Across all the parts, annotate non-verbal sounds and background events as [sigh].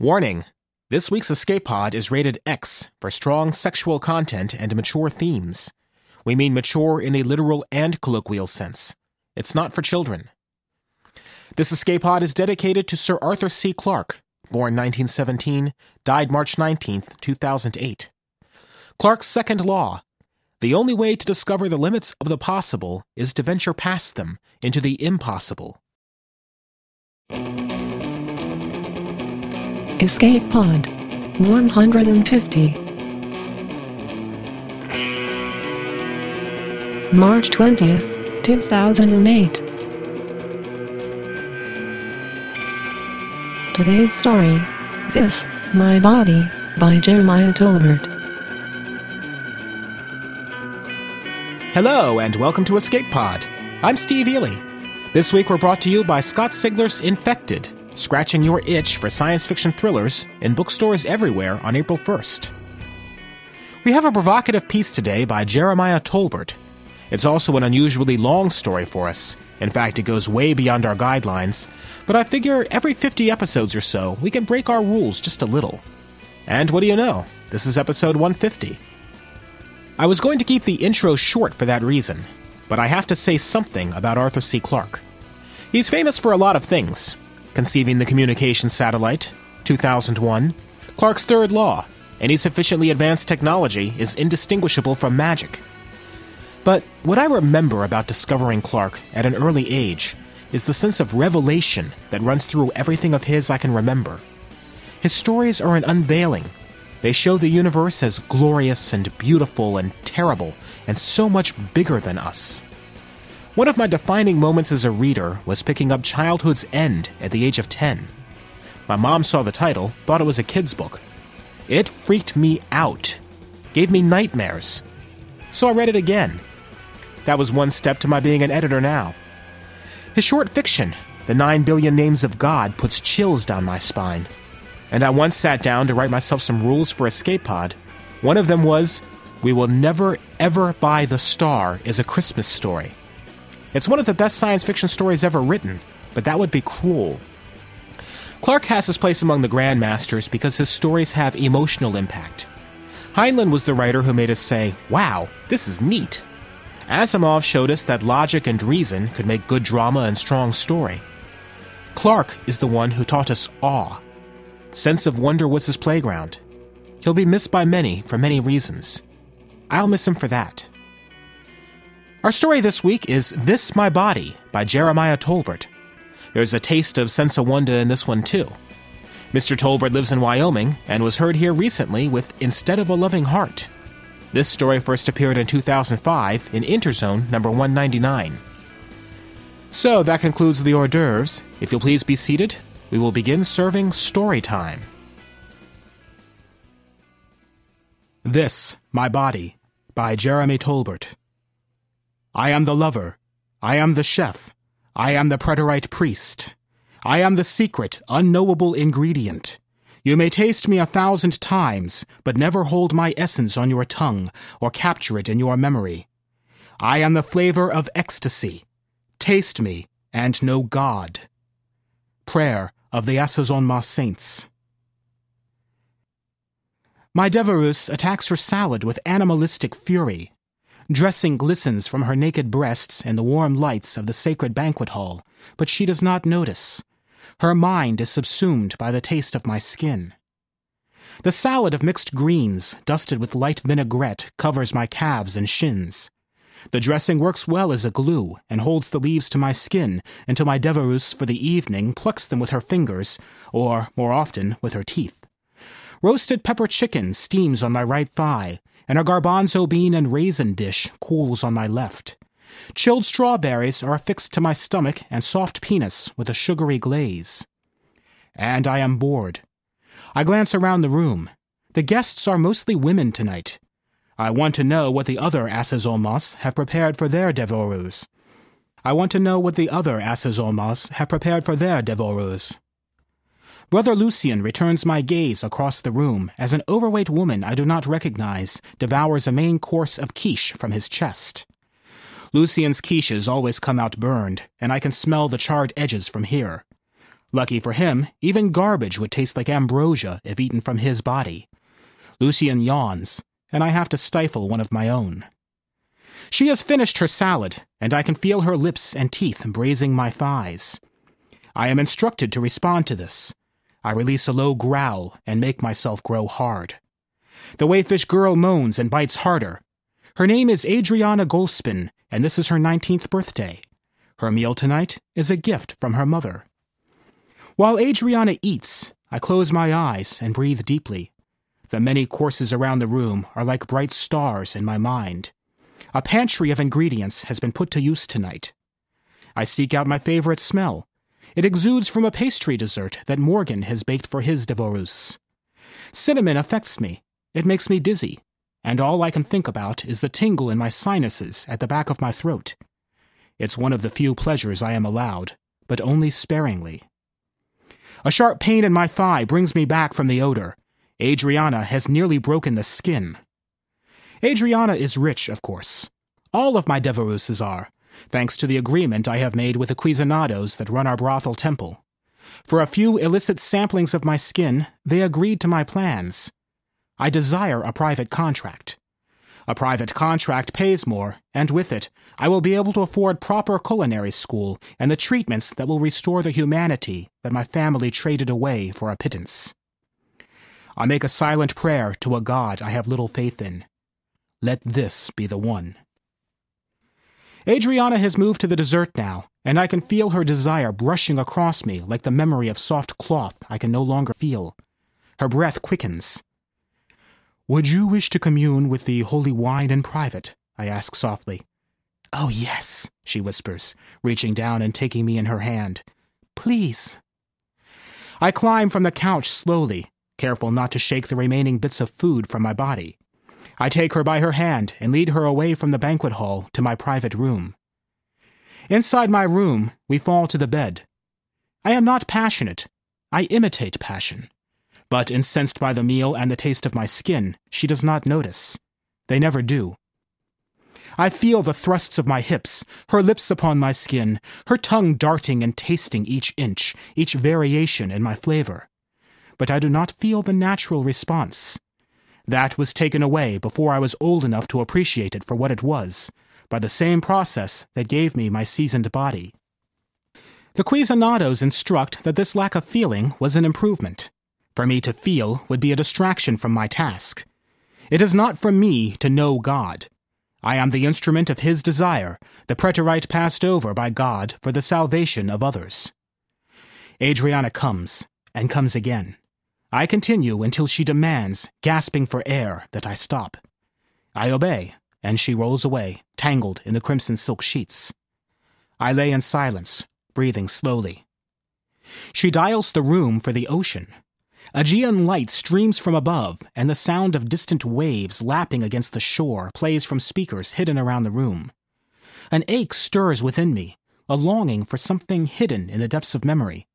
Warning this week's Escape Pod is rated X for strong sexual content and mature themes. We mean mature in a literal and colloquial sense. It's not for children. This Escape Pod is dedicated to Sir Arthur C. Clarke, born 1917, died March 19, 2008. Clarke's second law the only way to discover the limits of the possible is to venture past them into the impossible. Escape Pod 150 March 20th, 2008 Today's story This, My Body, by Jeremiah Tolbert. Hello, and welcome to Escape Pod. I'm Steve Eley. This week we're brought to you by Scott Sigler's Infected, scratching your itch for science fiction thrillers in bookstores everywhere on April 1st. We have a provocative piece today by Jeremiah Tolbert. It's also an unusually long story for us. In fact, it goes way beyond our guidelines, but I figure every 50 episodes or so, we can break our rules just a little. And what do you know? This is episode 150. I was going to keep the intro short for that reason, but I have to say something about Arthur C. Clarke. He's famous for a lot of things conceiving the communication satellite, 2001, Clarke's third law, any sufficiently advanced technology is indistinguishable from magic. But what I remember about discovering Clarke at an early age is the sense of revelation that runs through everything of his I can remember. His stories are an unveiling. They show the universe as glorious and beautiful and terrible and so much bigger than us. One of my defining moments as a reader was picking up Childhood's End at the age of 10. My mom saw the title, thought it was a kid's book. It freaked me out, gave me nightmares. So I read it again. That was one step to my being an editor now. His short fiction, The Nine Billion Names of God, puts chills down my spine. And I once sat down to write myself some rules for Escape Pod. One of them was We will never, ever buy the star is a Christmas story. It's one of the best science fiction stories ever written, but that would be cruel. Clarke has his place among the Grandmasters because his stories have emotional impact. Heinlein was the writer who made us say, Wow, this is neat. Asimov showed us that logic and reason could make good drama and strong story. Clarke is the one who taught us awe. Sense of wonder was his playground. He'll be missed by many for many reasons. I'll miss him for that. Our story this week is This My Body by Jeremiah Tolbert. There's a taste of sensawunda in this one, too. Mr. Tolbert lives in Wyoming and was heard here recently with Instead of a Loving Heart. This story first appeared in 2005 in Interzone number 199. So that concludes the hors d'oeuvres. If you'll please be seated, we will begin serving story time. This, My Body, by Jeremy Tolbert. I am the lover. I am the chef. I am the preterite priest. I am the secret, unknowable ingredient. You may taste me a thousand times, but never hold my essence on your tongue or capture it in your memory. I am the flavor of ecstasy. Taste me and know God. Prayer of the Assaisonnements. My Deverus attacks her salad with animalistic fury. Dressing glistens from her naked breasts in the warm lights of the sacred banquet hall, but she does not notice. Her mind is subsumed by the taste of my skin. The salad of mixed greens, dusted with light vinaigrette, covers my calves and shins. The dressing works well as a glue and holds the leaves to my skin until my Deverus for the evening plucks them with her fingers, or, more often, with her teeth. Roasted pepper chicken steams on my right thigh, and a garbanzo bean and raisin dish cools on my left. Chilled strawberries are affixed to my stomach and soft penis with a sugary glaze. And I am bored. I glance around the room. The guests are mostly women tonight. I want to know what the other Assaisonnements have prepared for their devorers. I want to know what the other Assaisonnements have prepared for their devorers. Brother Lucian returns my gaze across the room as an overweight woman I do not recognize devours a main course of quiche from his chest. Lucian's quiches always come out burned, and I can smell the charred edges from here. Lucky for him, even garbage would taste like ambrosia if eaten from his body. Lucien yawns, and I have to stifle one of my own. She has finished her salad, and I can feel her lips and teeth grazing my thighs. I am instructed to respond to this. I release a low growl and make myself grow hard. The wayfish girl moans and bites harder. Her name is Adriana Golspin, and this is her 19th birthday. Her meal tonight is a gift from her mother. While Adriana eats, I close my eyes and breathe deeply. The many courses around the room are like bright stars in my mind. A pantry of ingredients has been put to use tonight. I seek out my favorite smell. It exudes from a pastry dessert that Morgan has baked for his devorees. Cinnamon affects me. It makes me dizzy. And all I can think about is the tingle in my sinuses at the back of my throat. It's one of the few pleasures I am allowed, but only sparingly. A sharp pain in my thigh brings me back from the odor. Adriana has nearly broken the skin. Adriana is rich, of course. All of my Deverouses are, thanks to the agreement I have made with the Cuisinados that run our brothel temple. For a few illicit samplings of my skin, they agreed to my plans. I desire a private contract. A private contract pays more, and with it, I will be able to afford proper culinary school and the treatments that will restore the humanity that my family traded away for a pittance. I make a silent prayer to a God I have little faith in. Let this be the one. Adriana has moved to the dessert now, and I can feel her desire brushing across me like the memory of soft cloth I can no longer feel. Her breath quickens. Would you wish to commune with the holy wine in private? I ask softly. Oh, yes, she whispers, reaching down and taking me in her hand. Please. I climb from the couch slowly, careful not to shake the remaining bits of food from my body. I take her by her hand and lead her away from the banquet hall to my private room. Inside my room, we fall to the bed. I am not passionate. I imitate passion. But incensed by the meal and the taste of my skin, she does not notice. They never do. I feel the thrusts of my hips, her lips upon my skin, her tongue darting and tasting each inch, each variation in my flavor. But I do not feel the natural response. That was taken away before I was old enough to appreciate it for what it was, by the same process that gave me my seasoned body. The Cuisinados instruct that this lack of feeling was an improvement. For me to feel would be a distraction from my task. It is not for me to know God. I am the instrument of His desire, the preterite passed over by God for the salvation of others. Adriana comes, and comes again. I continue until she demands, gasping for air, that I stop. I obey, and she rolls away, tangled in the crimson silk sheets. I lay in silence, breathing slowly. She dials the room for the ocean, Aegean light streams from above, and the sound of distant waves lapping against the shore plays from speakers hidden around the room. An ache stirs within me, a longing for something hidden in the depths of memory.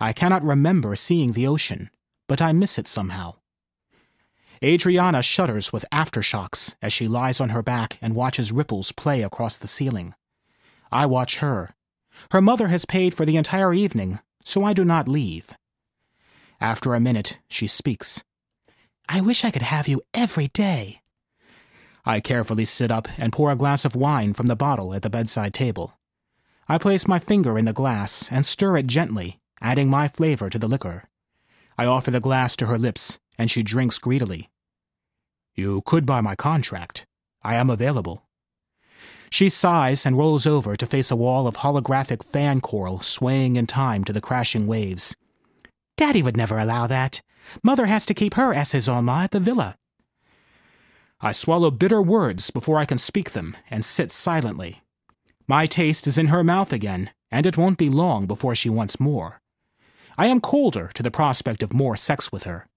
I cannot remember seeing the ocean, but I miss it somehow. Adriana shudders with aftershocks as she lies on her back and watches ripples play across the ceiling. I watch her. Her mother has paid for the entire evening, so I do not leave. After a minute, she speaks. I wish I could have you every day. I carefully sit up and pour a glass of wine from the bottle at the bedside table. I place my finger in the glass and stir it gently, adding my flavor to the liquor. I offer the glass to her lips, and she drinks greedily. You could buy my contract. I am available. She sighs and rolls over to face a wall of holographic fan coral swaying in time to the crashing waves. Daddy would never allow that. Mother has to keep her Esses at the villa. I swallow bitter words before I can speak them and sit silently. My taste is in her mouth again, and it won't be long before she wants more. I am colder to the prospect of more sex with her.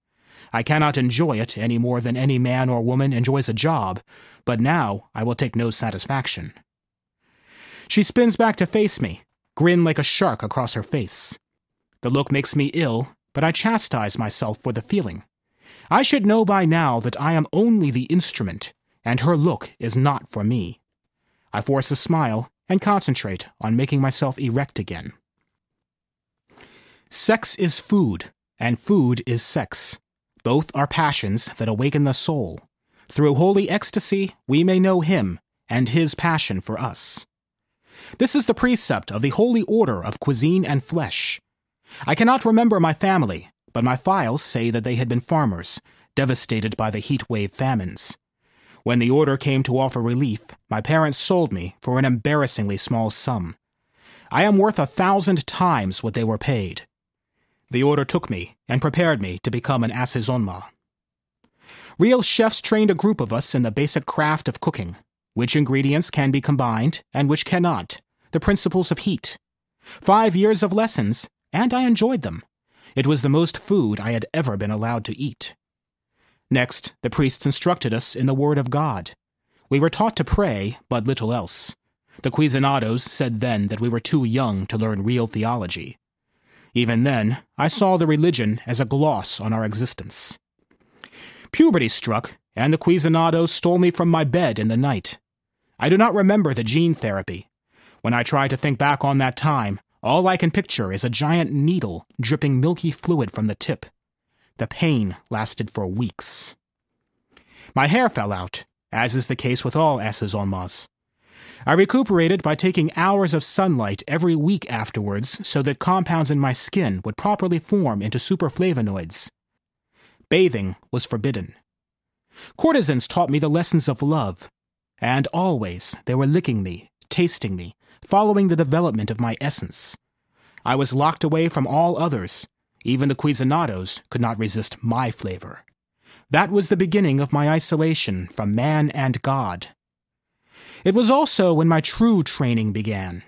I cannot enjoy it any more than any man or woman enjoys a job, but now I will take no satisfaction. She spins back to face me, grin like a shark across her face. The look makes me ill, but I chastise myself for the feeling. I should know by now that I am only the instrument, and her look is not for me. I force a smile and concentrate on making myself erect again. Sex is food, and food is sex. Both are passions that awaken the soul. Through holy ecstasy, we may know Him and His passion for us. This is the precept of the Holy Order of Cuisine and Flesh. I cannot remember my family, but my files say that they had been farmers, devastated by the heat wave famines. When the order came to offer relief, my parents sold me for an embarrassingly small sum. I am worth a thousand times what they were paid. The order took me and prepared me to become an assaisonnement. Real chefs trained a group of us in the basic craft of cooking, which ingredients can be combined and which cannot, the principles of heat. Five years of lessons, and I enjoyed them. It was the most food I had ever been allowed to eat. Next, the priests instructed us in the Word of God. We were taught to pray, but little else. The Cuisinados said then that we were too young to learn real theology. Even then, I saw the religion as a gloss on our existence. Puberty struck, and the Cuisinados stole me from my bed in the night. I do not remember the gene therapy. When I try to think back on that time, all I can picture is a giant needle dripping milky fluid from the tip. The pain lasted for weeks. My hair fell out, as is the case with all assaisonnements. I recuperated by taking hours of sunlight every week afterwards so that compounds in my skin would properly form into superflavonoids. Bathing was forbidden. Courtesans taught me the lessons of love, and always they were licking me, tasting me, following the development of my essence. I was locked away from all others, even the Cuisinados could not resist my flavor. That was the beginning of my isolation from man and God. It was also when my true training began.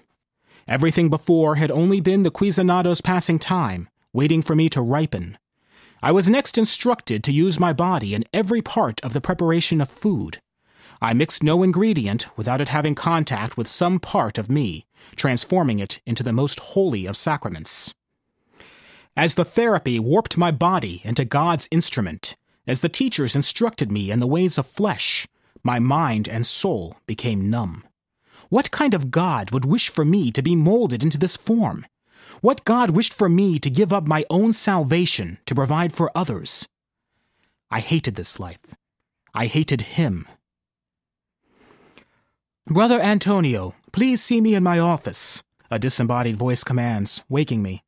Everything before had only been the Cuisinados passing time, waiting for me to ripen. I was next instructed to use my body in every part of the preparation of food. I mixed no ingredient without it having contact with some part of me, transforming it into the most holy of sacraments. As the therapy warped my body into God's instrument, as the teachers instructed me in the ways of flesh, my mind and soul became numb. What kind of God would wish for me to be molded into this form? What God wished for me to give up my own salvation to provide for others? I hated this life. I hated him. Brother Antonio, please see me in my office, a disembodied voice commands, waking me.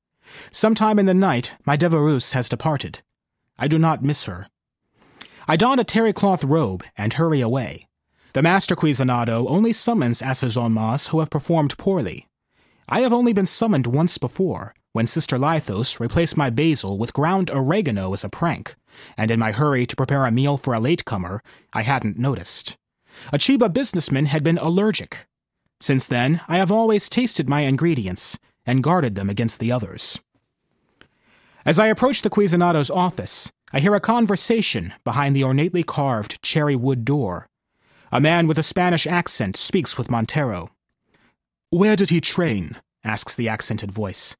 Sometime in the night, my Devereux has departed. I do not miss her. I don a terry cloth robe and hurry away. The master Cuisinado only summons assaisonnements who have performed poorly. I have only been summoned once before, when Sister Lithos replaced my basil with ground oregano as a prank, and in my hurry to prepare a meal for a latecomer, I hadn't noticed. A Chiba businessman had been allergic. Since then, I have always tasted my ingredients, and guarded them against the others. As I approach the Cuisinado's office, I hear a conversation behind the ornately carved cherry wood door. A man with a Spanish accent speaks with Montero. Where did he train? asks the accented voice.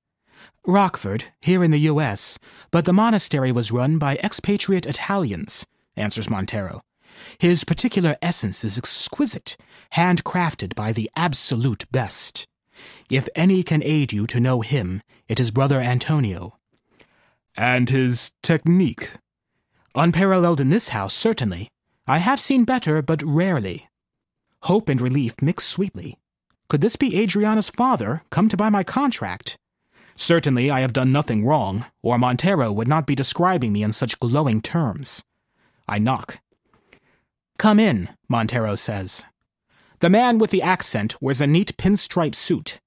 Rockford, here in the U.S., but the monastery was run by expatriate Italians, answers Montero. His particular essence is exquisite, handcrafted by the absolute best. If any can aid you to know him, it is Brother Antonio. And his technique? Unparalleled in this house, certainly. I have seen better, but rarely. Hope and relief mix sweetly. Could this be Adriana's father, come to buy my contract? Certainly I have done nothing wrong, or Montero would not be describing me in such glowing terms. I knock. Come in, Montero says. The man with the accent wears a neat pinstripe suit.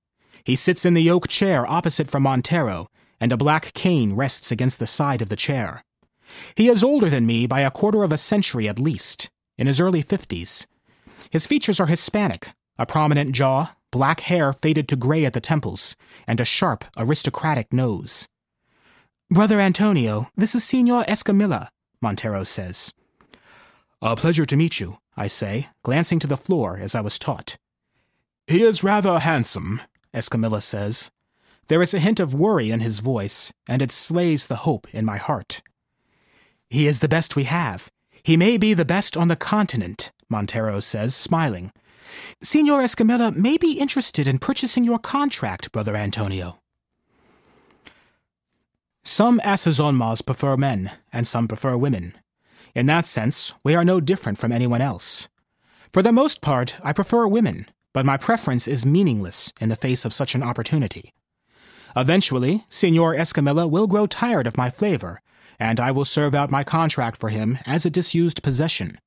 He sits in the oak chair opposite from Montero, and a black cane rests against the side of the chair. He is older than me by a quarter of a century at least, in his early fifties. His features are Hispanic, a prominent jaw, black hair faded to gray at the temples, and a sharp, aristocratic nose. Brother Antonio, this is Senor Escamilla, Montero says. A pleasure to meet you, I say, glancing to the floor as I was taught. He is rather handsome, Escamilla says. There is a hint of worry in his voice, and it slays the hope in my heart. He is the best we have. He may be the best on the continent, Montero says, smiling. Senor Escamilla may be interested in purchasing your contract, Brother Antonio. Some Assaisonnements prefer men, and some prefer women. In that sense, we are no different from anyone else. For the most part, I prefer women, but my preference is meaningless in the face of such an opportunity. Eventually, Signor Escamilla will grow tired of my flavor, and I will serve out my contract for him as a disused possession.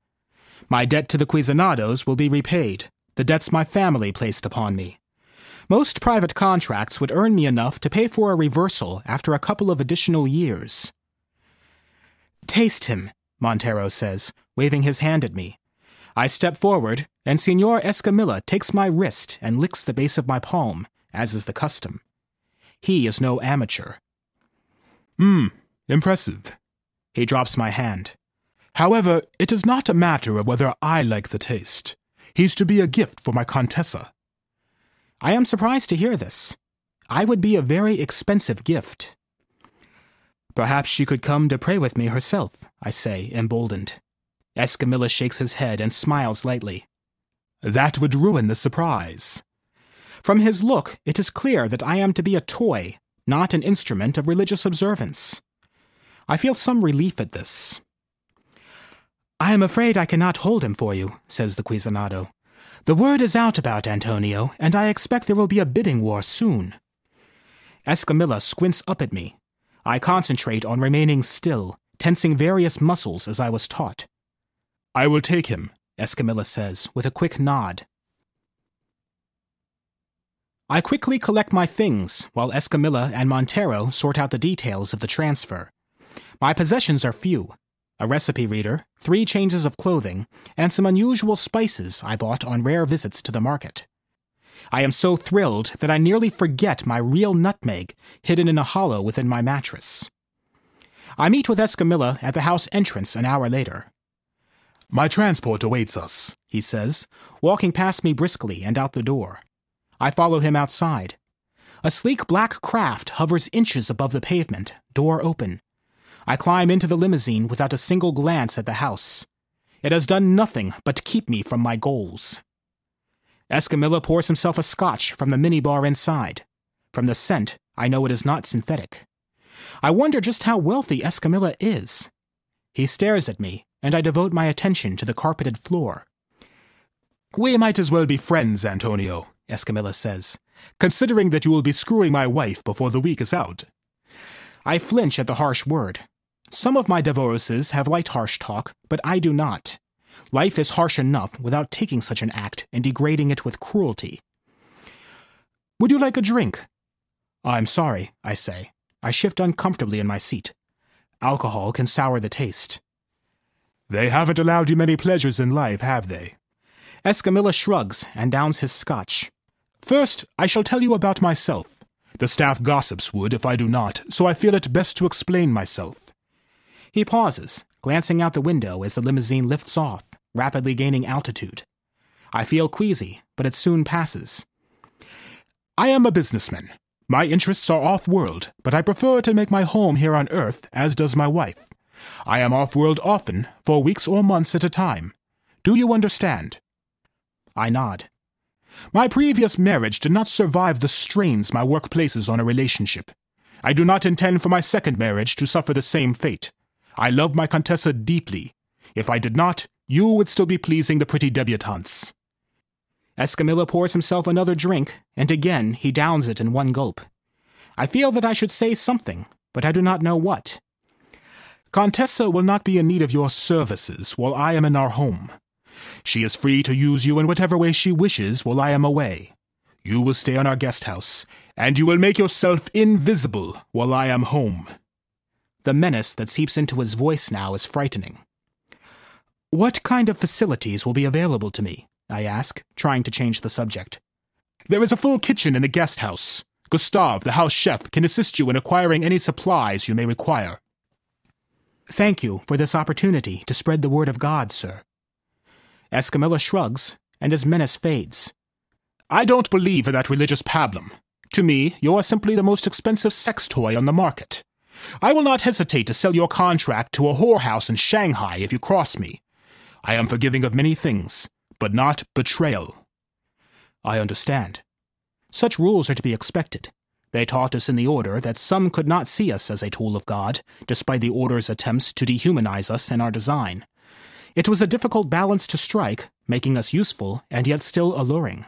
My debt to the Cuisinados will be repaid, the debts my family placed upon me. Most private contracts would earn me enough to pay for a reversal after a couple of additional years. Taste him, Montero says, waving his hand at me. I step forward, and Signor Escamilla takes my wrist and licks the base of my palm, as is the custom. He is no amateur. Hmm, impressive. He drops my hand. However, it is not a matter of whether I like the taste. He's to be a gift for my Contessa. I am surprised to hear this. I would be a very expensive gift. Perhaps she could come to pray with me herself, I say, emboldened. Escamilla shakes his head and smiles lightly. That would ruin the surprise. From his look, it is clear that I am to be a toy, not an instrument of religious observance. I feel some relief at this. I am afraid I cannot hold him for you, says the Cuisinado. The word is out about Antonio, and I expect there will be a bidding war soon. Escamilla squints up at me. I concentrate on remaining still, tensing various muscles as I was taught. I will take him, Escamilla says, with a quick nod. I quickly collect my things, while Escamilla and Montero sort out the details of the transfer. My possessions are few a recipe reader, three changes of clothing, and some unusual spices I bought on rare visits to the market. I am so thrilled that I nearly forget my real nutmeg hidden in a hollow within my mattress. I meet with Escamilla at the house entrance an hour later. My transport awaits us, he says, walking past me briskly and out the door. I follow him outside. A sleek black craft hovers inches above the pavement, door open. I climb into the limousine without a single glance at the house. It has done nothing but keep me from my goals. Escamilla pours himself a scotch from the minibar inside. From the scent, I know it is not synthetic. I wonder just how wealthy Escamilla is. He stares at me, and I devote my attention to the carpeted floor. We might as well be friends, Antonio, Escamilla says, considering that you will be screwing my wife before the week is out. I flinch at the harsh word. Some of my Devoruses have liked harsh talk, but I do not. Life is harsh enough without taking such an act and degrading it with cruelty. Would you like a drink? I'm sorry, I say. I shift uncomfortably in my seat. Alcohol can sour the taste. They haven't allowed you many pleasures in life, have they? Escamilla shrugs and downs his scotch. First, I shall tell you about myself. The staff gossips would if I do not, so I feel it best to explain myself. He pauses, glancing out the window as the limousine lifts off, rapidly gaining altitude. I feel queasy, but it soon passes. I am a businessman. My interests are off world, but I prefer to make my home here on Earth, as does my wife. I am off world often, for weeks or months at a time. Do you understand? I nod. My previous marriage did not survive the strains my work places on a relationship. I do not intend for my second marriage to suffer the same fate. I love my Contessa deeply. If I did not, you would still be pleasing the pretty debutantes. Escamilla pours himself another drink, and again he downs it in one gulp. I feel that I should say something, but I do not know what. Contessa will not be in need of your services while I am in our home. She is free to use you in whatever way she wishes while I am away. You will stay on our guest house, and you will make yourself invisible while I am home. The menace that seeps into his voice now is frightening. What kind of facilities will be available to me? I ask, trying to change the subject. There is a full kitchen in the guest house. Gustave, the house chef, can assist you in acquiring any supplies you may require. Thank you for this opportunity to spread the word of God, sir. Escamilla shrugs, and his menace fades. I don't believe in that religious pablum. To me, you are simply the most expensive sex toy on the market. I will not hesitate to sell your contract to a whorehouse in Shanghai if you cross me. I am forgiving of many things, but not betrayal. I understand. Such rules are to be expected. They taught us in the Order that some could not see us as a tool of God, despite the Order's attempts to dehumanize us in our design. It was a difficult balance to strike, making us useful and yet still alluring.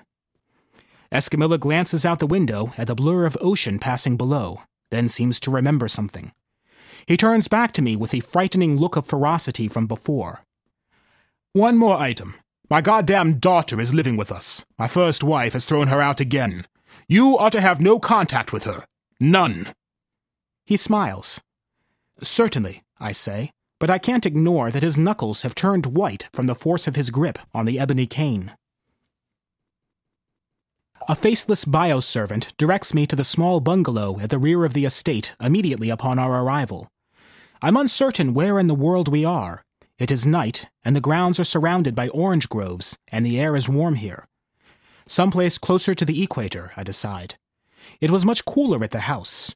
Escamilla glances out the window at the blur of ocean passing below, then seems to remember something. He turns back to me with the frightening look of ferocity from before. One more item. My goddamn daughter is living with us. My first wife has thrown her out again. You are to have no contact with her. None. He smiles. Certainly, I say, but I can't ignore that his knuckles have turned white from the force of his grip on the ebony cane. A faceless bioservant directs me to the small bungalow at the rear of the estate immediately upon our arrival. I'm uncertain where in the world we are. It is night, and the grounds are surrounded by orange groves, and the air is warm here. Someplace closer to the equator, I decide. It was much cooler at the house.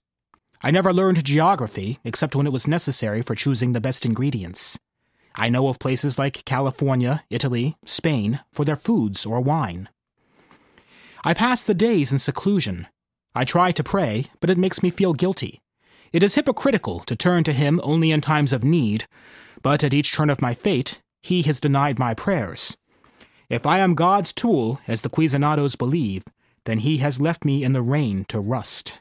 I never learned geography except when it was necessary for choosing the best ingredients. I know of places like California, Italy, Spain for their foods or wine. I pass the days in seclusion. I try to pray, but it makes me feel guilty. It is hypocritical to turn to Him only in times of need, but at each turn of my fate, He has denied my prayers. If I am God's tool, as the Cuisinados believe, then he has left me in the rain to rust.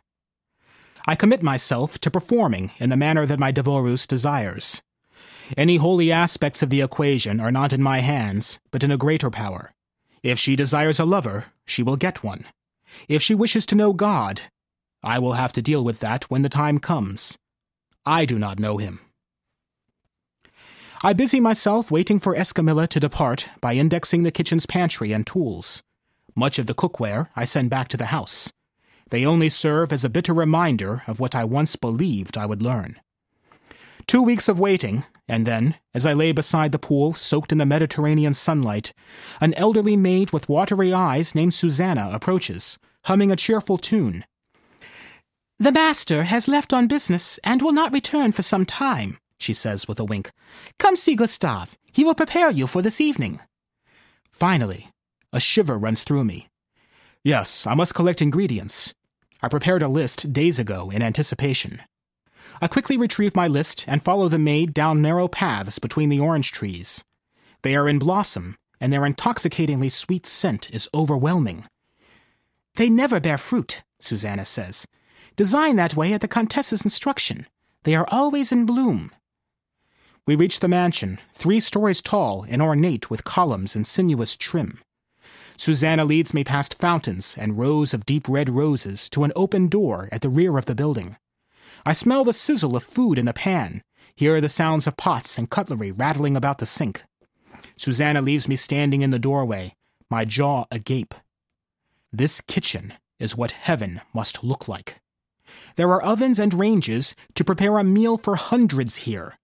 I commit myself to performing in the manner that my Devorus desires. Any holy aspects of the equation are not in my hands, but in a greater power. If she desires a lover, she will get one. If she wishes to know God, I will have to deal with that when the time comes. I do not know him. I busy myself waiting for Escamilla to depart by indexing the kitchen's pantry and tools. Much of the cookware I send back to the house. They only serve as a bitter reminder of what I once believed I would learn. Two weeks of waiting, and then, as I lay beside the pool soaked in the Mediterranean sunlight, an elderly maid with watery eyes named Susanna approaches, humming a cheerful tune. The master has left on business and will not return for some time, she says with a wink. Come see Gustave. He will prepare you for this evening. Finally, a shiver runs through me. Yes, I must collect ingredients. I prepared a list days ago in anticipation. I quickly retrieve my list and follow the maid down narrow paths between the orange trees. They are in blossom, and their intoxicatingly sweet scent is overwhelming. They never bear fruit, Susanna says. Designed that way at the Countess's instruction. They are always in bloom. We reach the mansion, three stories tall and ornate with columns and sinuous trim. Susanna leads me past fountains and rows of deep red roses to an open door at the rear of the building. I smell the sizzle of food in the pan, hear the sounds of pots and cutlery rattling about the sink. Susanna leaves me standing in the doorway, my jaw agape. This kitchen is what heaven must look like. There are ovens and ranges to prepare a meal for hundreds here.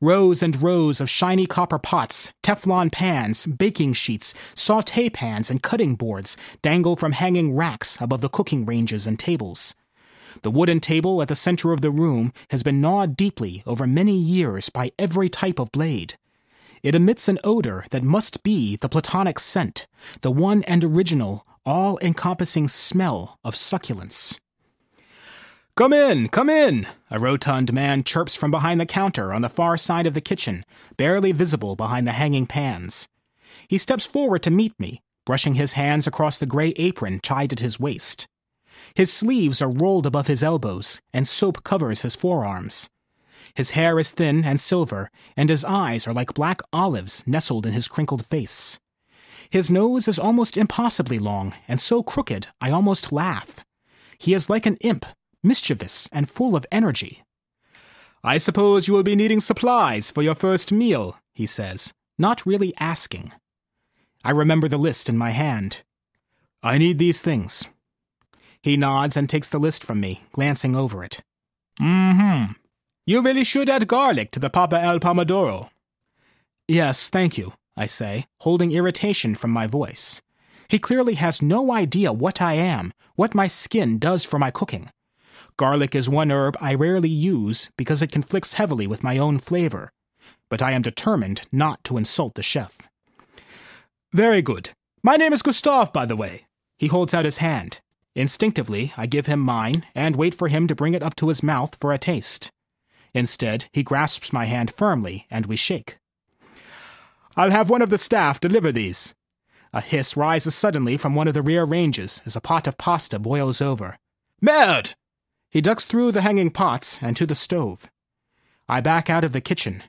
Rows and rows of shiny copper pots, Teflon pans, baking sheets, saute pans, and cutting boards dangle from hanging racks above the cooking ranges and tables. The wooden table at the center of the room has been gnawed deeply over many years by every type of blade. It emits an odor that must be the platonic scent, the one and original, all encompassing smell of succulence. Come in, come in! A rotund man chirps from behind the counter on the far side of the kitchen, barely visible behind the hanging pans. He steps forward to meet me, brushing his hands across the gray apron tied at his waist. His sleeves are rolled above his elbows, and soap covers his forearms. His hair is thin and silver, and his eyes are like black olives nestled in his crinkled face. His nose is almost impossibly long, and so crooked I almost laugh. He is like an imp, mischievous and full of energy. I suppose you will be needing supplies for your first meal, he says, not really asking. I remember the list in my hand. I need these things. He nods and takes the list from me, glancing over it. Mm-hmm. You really should add garlic to the Pappa al Pomodoro. Yes, thank you, I say, holding irritation from my voice. He clearly has no idea what I am, what my skin does for my cooking. Garlic is one herb I rarely use because it conflicts heavily with my own flavor, but I am determined not to insult the chef. Very good. My name is Gustave, by the way. He holds out his hand. Instinctively, I give him mine and wait for him to bring it up to his mouth for a taste. Instead, he grasps my hand firmly and we shake. I'll have one of the staff deliver these. A hiss rises suddenly from one of the rear ranges as a pot of pasta boils over. Merde! He ducks through the hanging pots and to the stove. I back out of the kitchen.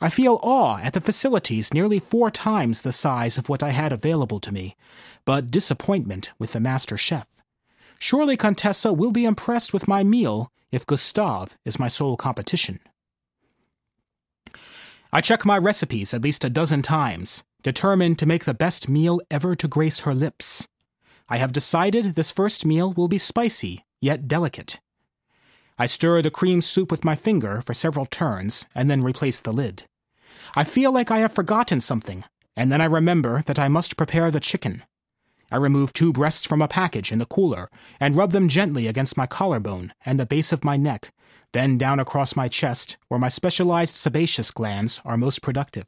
I feel awe at the facilities nearly four times the size of what I had available to me, but disappointment with the master chef. Surely Contessa will be impressed with my meal if Gustave is my sole competition. I check my recipes at least a dozen times, determined to make the best meal ever to grace her lips. I have decided this first meal will be spicy, yet delicate. I stir the cream soup with my finger for several turns and then replace the lid. I feel like I have forgotten something, and then I remember that I must prepare the chicken. I remove two breasts from a package in the cooler and rub them gently against my collarbone and the base of my neck, then down across my chest where my specialized sebaceous glands are most productive.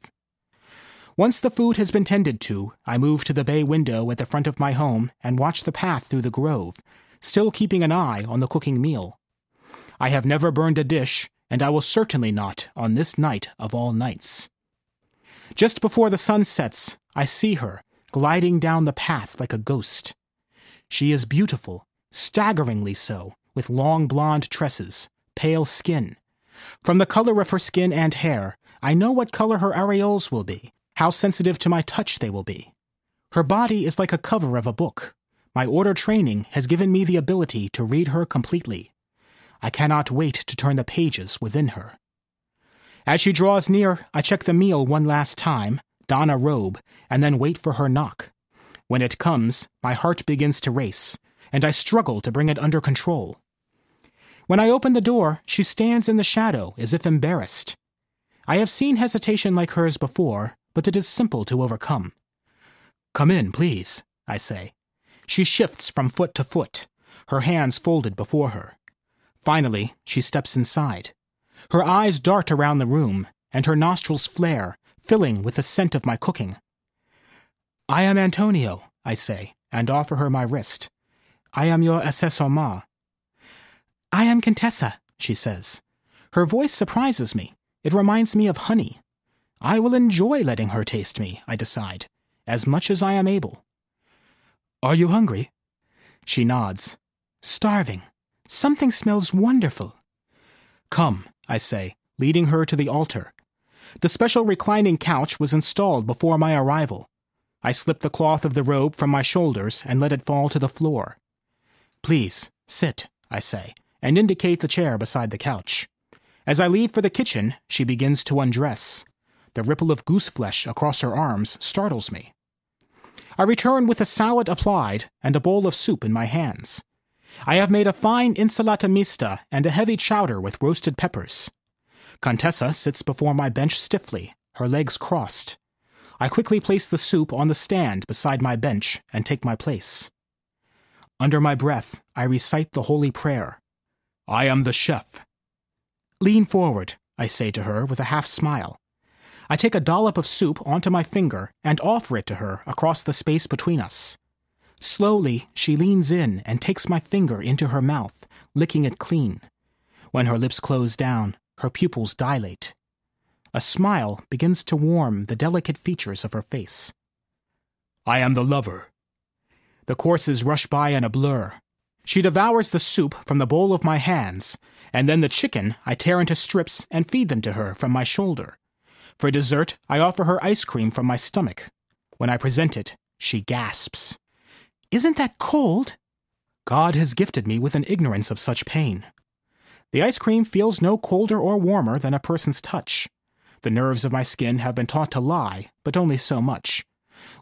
Once the food has been tended to, I move to the bay window at the front of my home and watch the path through the grove, still keeping an eye on the cooking meal. I have never burned a dish, and I will certainly not on this night of all nights. Just before the sun sets, I see her, gliding down the path like a ghost. She is beautiful, staggeringly so, with long blonde tresses, pale skin. From the color of her skin and hair, I know what color her areoles will be, how sensitive to my touch they will be. Her body is like a cover of a book. My order training has given me the ability to read her completely. I cannot wait to turn the pages within her. As she draws near, I check the meal one last time, don a robe, and then wait for her knock. When it comes, my heart begins to race, and I struggle to bring it under control. When I open the door, she stands in the shadow as if embarrassed. I have seen hesitation like hers before, but it is simple to overcome. Come in, please, I say. She shifts from foot to foot, her hands folded before her. Finally, she steps inside. Her eyes dart around the room, and her nostrils flare, filling with the scent of my cooking. I am Antonio, I say, and offer her my wrist. I am your assaisonnement. I am Contessa, she says. Her voice surprises me. It reminds me of honey. I will enjoy letting her taste me, I decide, as much as I am able. Are you hungry? She nods. Starving. Something smells wonderful. Come, I say, leading her to the altar. The special reclining couch was installed before my arrival. I slip the cloth of the robe from my shoulders and let it fall to the floor. Please, sit, I say, and indicate the chair beside the couch. As I leave for the kitchen, she begins to undress. The ripple of goose flesh across her arms startles me. I return with a salad applied and a bowl of soup in my hands. I have made a fine insalata mista and a heavy chowder with roasted peppers. Contessa sits before my bench stiffly, her legs crossed. I quickly place the soup on the stand beside my bench and take my place. Under my breath, I recite the holy prayer I am the chef. Lean forward, I say to her with a half smile. I take a dollop of soup onto my finger and offer it to her across the space between us. Slowly, she leans in and takes my finger into her mouth, licking it clean. When her lips close down, her pupils dilate. A smile begins to warm the delicate features of her face. I am the lover. The courses rush by in a blur. She devours the soup from the bowl of my hands, and then the chicken I tear into strips and feed them to her from my shoulder. For dessert, I offer her ice cream from my stomach. When I present it, she gasps. Isn't that cold? God has gifted me with an ignorance of such pain. The ice cream feels no colder or warmer than a person's touch. The nerves of my skin have been taught to lie, but only so much.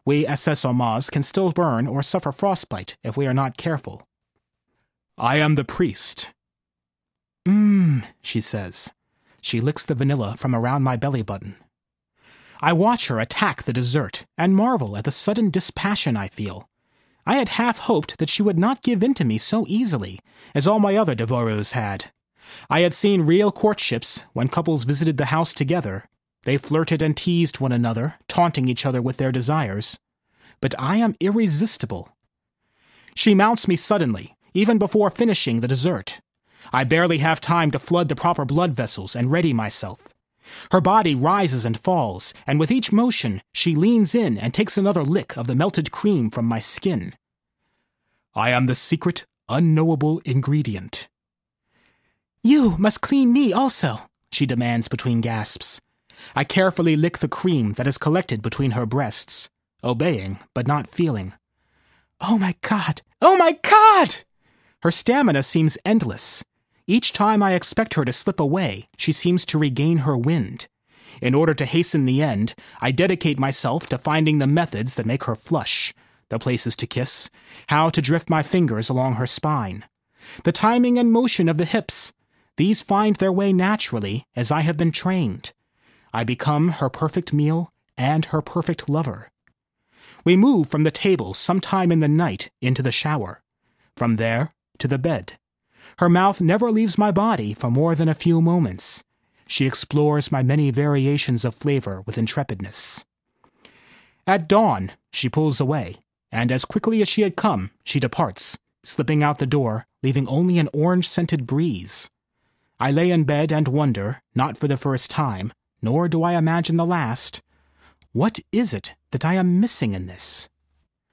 We assaisonnements can still burn or suffer frostbite if we are not careful. I am the priest. Mmm, she says. She licks the vanilla from around my belly button. I watch her attack the dessert and marvel at the sudden dispassion I feel. I had half hoped that she would not give in to me so easily, as all my other devorees had. I had seen real courtships when couples visited the house together. They flirted and teased one another, taunting each other with their desires. But I am irresistible. She mounts me suddenly, even before finishing the dessert. I barely have time to flood the proper blood vessels and ready myself. Her body rises and falls, and with each motion, she leans in and takes another lick of the melted cream from my skin. I am the secret, unknowable ingredient. You must clean me also, she demands between gasps. I carefully lick the cream that is collected between her breasts, obeying but not feeling. Oh my god! Oh my god! Her stamina seems endless. Each time I expect her to slip away, she seems to regain her wind. In order to hasten the end, I dedicate myself to finding the methods that make her flush, the places to kiss, how to drift my fingers along her spine. The timing and motion of the hips, these find their way naturally as I have been trained. I become her perfect meal and her perfect lover. We move from the table sometime in the night into the shower, from there to the bed. Her mouth never leaves my body for more than a few moments. She explores my many variations of flavor with intrepidness. At dawn, she pulls away, and as quickly as she had come, she departs, slipping out the door, leaving only an orange scented breeze. I lay in bed and wonder, not for the first time, nor do I imagine the last, what is it that I am missing in this?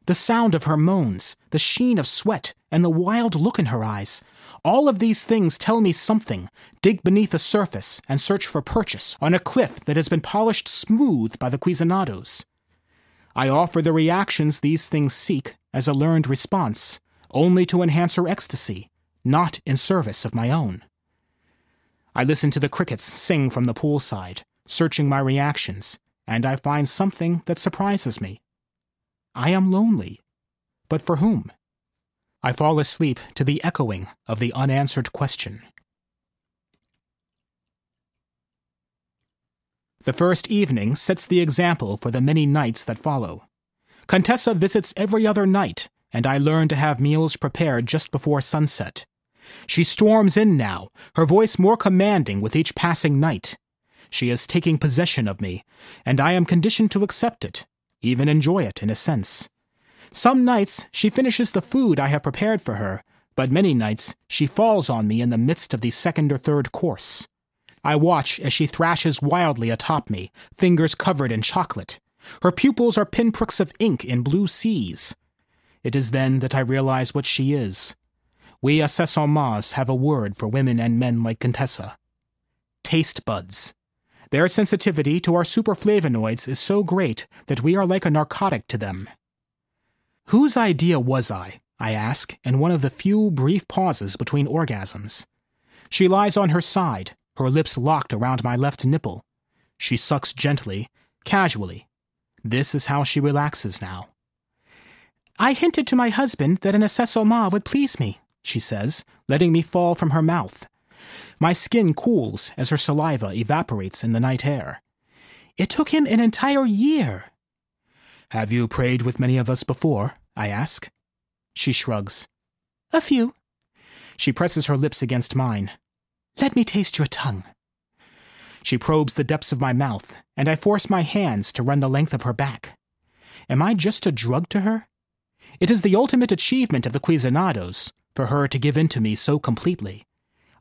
The sound of her moans, the sheen of sweat, and the wild look in her eyes. All of these things tell me something. Dig beneath the surface and search for purchase on a cliff that has been polished smooth by the Cuisinados. I offer the reactions these things seek as a learned response, only to enhance her ecstasy, not in service of my own. I listen to the crickets sing from the poolside, searching my reactions, and I find something that surprises me. I am lonely. But for whom? I fall asleep to the echoing of the unanswered question. The first evening sets the example for the many nights that follow. Contessa visits every other night, and I learn to have meals prepared just before sunset. She storms in now, her voice more commanding with each passing night. She is taking possession of me, and I am conditioned to accept it, even enjoy it in a sense. Some nights she finishes the food I have prepared for her, but many nights she falls on me in the midst of the second or third course. I watch as she thrashes wildly atop me, fingers covered in chocolate. Her pupils are pinpricks of ink in blue seas. It is then that I realize what she is. We Accessoires have a word for women and men like Contessa. Taste buds. Their sensitivity to our superflavonoids is so great that we are like a narcotic to them. Whose idea was I? I ask, in one of the few brief pauses between orgasms. She lies on her side, her lips locked around my left nipple. She sucks gently, casually. This is how she relaxes now. I hinted to my husband that an accessoire would please me, she says, letting me fall from her mouth. My skin cools as her saliva evaporates in the night air. It took him an entire year. Have you prayed with many of us before? I ask. She shrugs. A few. She presses her lips against mine. Let me taste your tongue. She probes the depths of my mouth, and I force my hands to run the length of her back. Am I just a drug to her? It is the ultimate achievement of the Cuisinados for her to give in to me so completely.